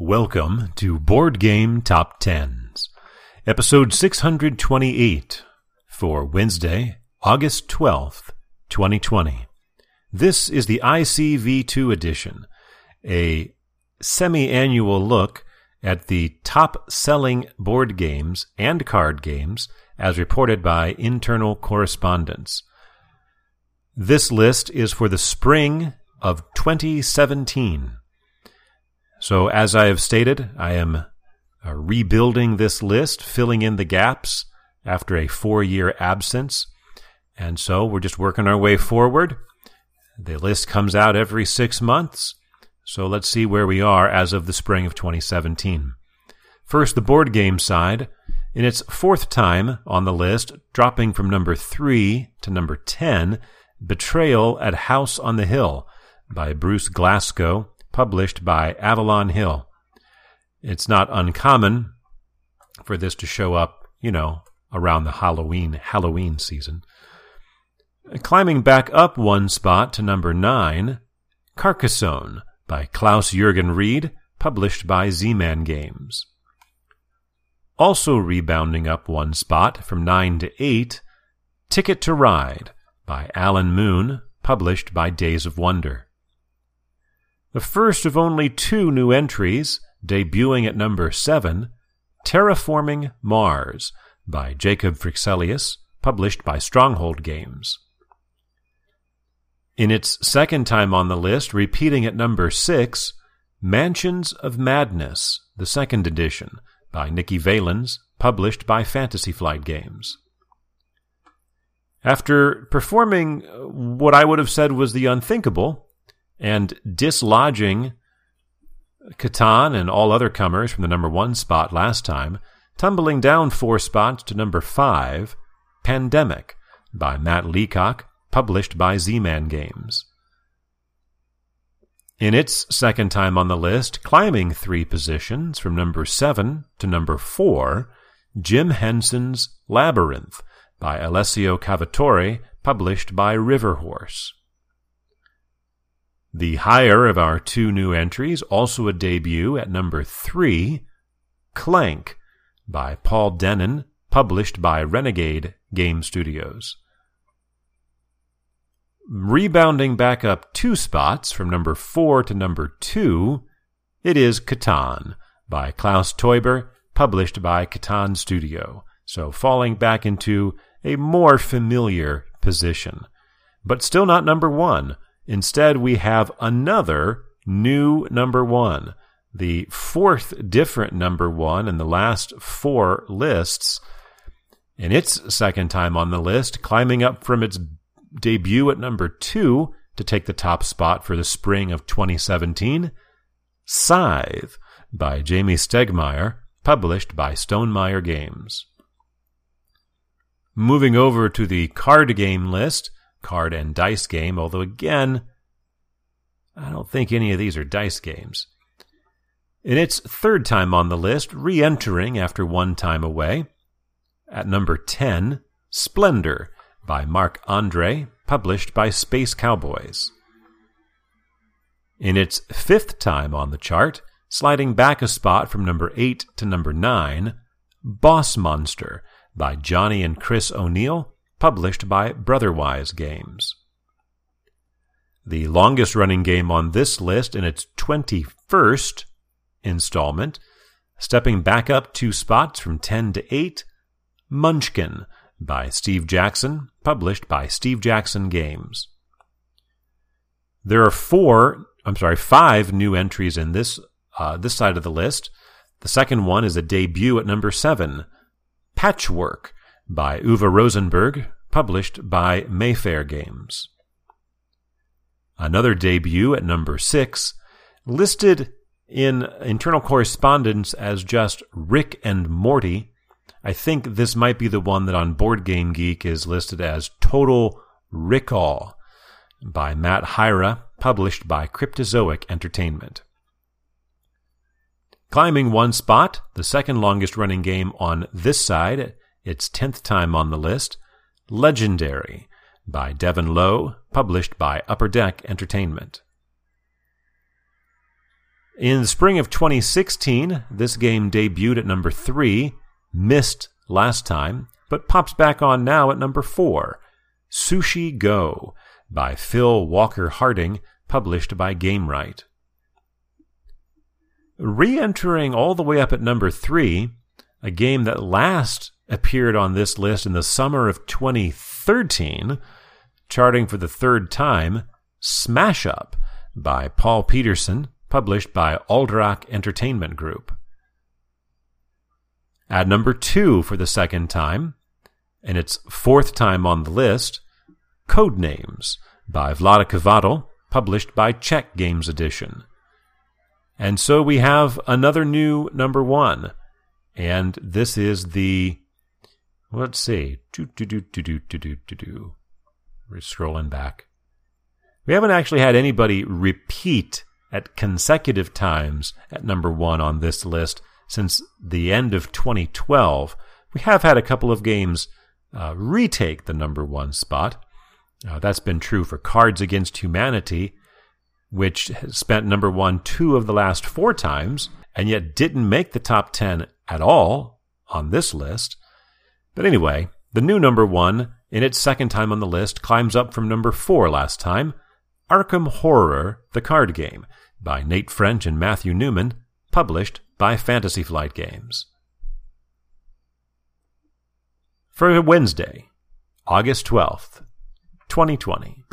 Welcome to Board Game Top Tens, episode 628 for Wednesday, August 12th, 2020. This is the ICV2 edition, a semi annual look at the top selling board games and card games as reported by internal correspondents. This list is for the spring of 2017. So, as I have stated, I am uh, rebuilding this list, filling in the gaps after a four year absence. And so we're just working our way forward. The list comes out every six months. So let's see where we are as of the spring of 2017. First, the board game side. In its fourth time on the list, dropping from number 3 to number 10, Betrayal at House on the Hill by Bruce Glassco published by Avalon Hill. It's not uncommon for this to show up, you know, around the Halloween Halloween season. Climbing back up one spot to number 9, Carcassonne by Klaus Jürgen Wrede, published by Z-Man Games. Also rebounding up one spot from 9 to 8, Ticket to Ride by Alan Moon, published by Days of Wonder. The first of only two new entries, debuting at number 7, Terraforming Mars by Jacob Fryxelius, published by Stronghold Games. In its second time on the list, repeating at number 6, Mansions of Madness, the second edition, by Nikki Valens, published by Fantasy Flight Games. After performing what I would have said was the unthinkable, and dislodging Catan and all other comers from the number one spot last time, tumbling down four spots to number five, Pandemic by Matt Leacock, published by Z Man Games. In its second time on the list, climbing three positions from number seven to number four, Jim Henson's Labyrinth by Alessio Cavatore, published by Riverhorse. The higher of our two new entries, also a debut at number three, Clank by Paul Dennen, published by Renegade Game Studios. Rebounding back up two spots from number four to number two, it is Catan by Klaus Teuber, published by Catan Studio. So falling back into a more familiar position. But still not number one Instead, we have another new number one, the fourth different number one in the last four lists. In its second time on the list, climbing up from its debut at number two to take the top spot for the spring of 2017, Scythe by Jamey Stegmaier, published by Stonemaier Games. Moving over to the card game list, card and dice game, although again, I don't think any of these are dice games. In its third time on the list, re entering after one time away, at number 10, Splendor by Marc Andre, published by Space Cowboys. In its fifth time on the chart, sliding back a spot from number 8 to number 9, Boss Monster by Johnny and Chris O'Neal, published by Brotherwise Games. The longest running game on this list in its 21st installment, stepping back up two spots from 10 to 8, Munchkin by Steve Jackson, published by Steve Jackson Games. There are four, I'm sorry, five new entries in this uh, this side of the list. The second one is a debut at number seven, Patchwork by Uwe Rosenberg, published by Mayfair Games. Another debut at number six, listed in internal correspondence as just Rick and Morty. I think this might be the one that on Board Game Geek is listed as Total Rickall by Matt Hyra, published by Cryptozoic Entertainment. Climbing one spot, the second longest running game on this side, its 10th time on the list, Legendary by Devin Low, published by Upper Deck Entertainment. In the spring of 2016, this game debuted at number 3, missed last time, but pops back on now at number 4. Sushi Go by Phil Walker Harding, published by Gamewright. Re entering all the way up at number 3, a game that last appeared on this list in the summer of 2013, charting for the third time, Smash Up by Paul Peterson, published by Alderac Entertainment Group. At number two for the second time, and its fourth time on the list, Codenames by Chvátil, published by Czech Games Edition. And so we have another new number one, and this is the let's see, do do do do do do do do do. We're scrolling back. We haven't actually had anybody repeat at consecutive times at number one on this list since the end of 2012. We have had a couple of games uh, retake the number one spot. Uh, that's been true for Cards Against Humanity, which has spent number one two of the last four times, and yet didn't make the top 10 at all on this list. But anyway, the new number one, in its second time on the list, climbs up from number four last time Arkham Horror, the card game, by Nate French and Matthew Newman, published by Fantasy Flight Games. For Wednesday, August 12th, 2020.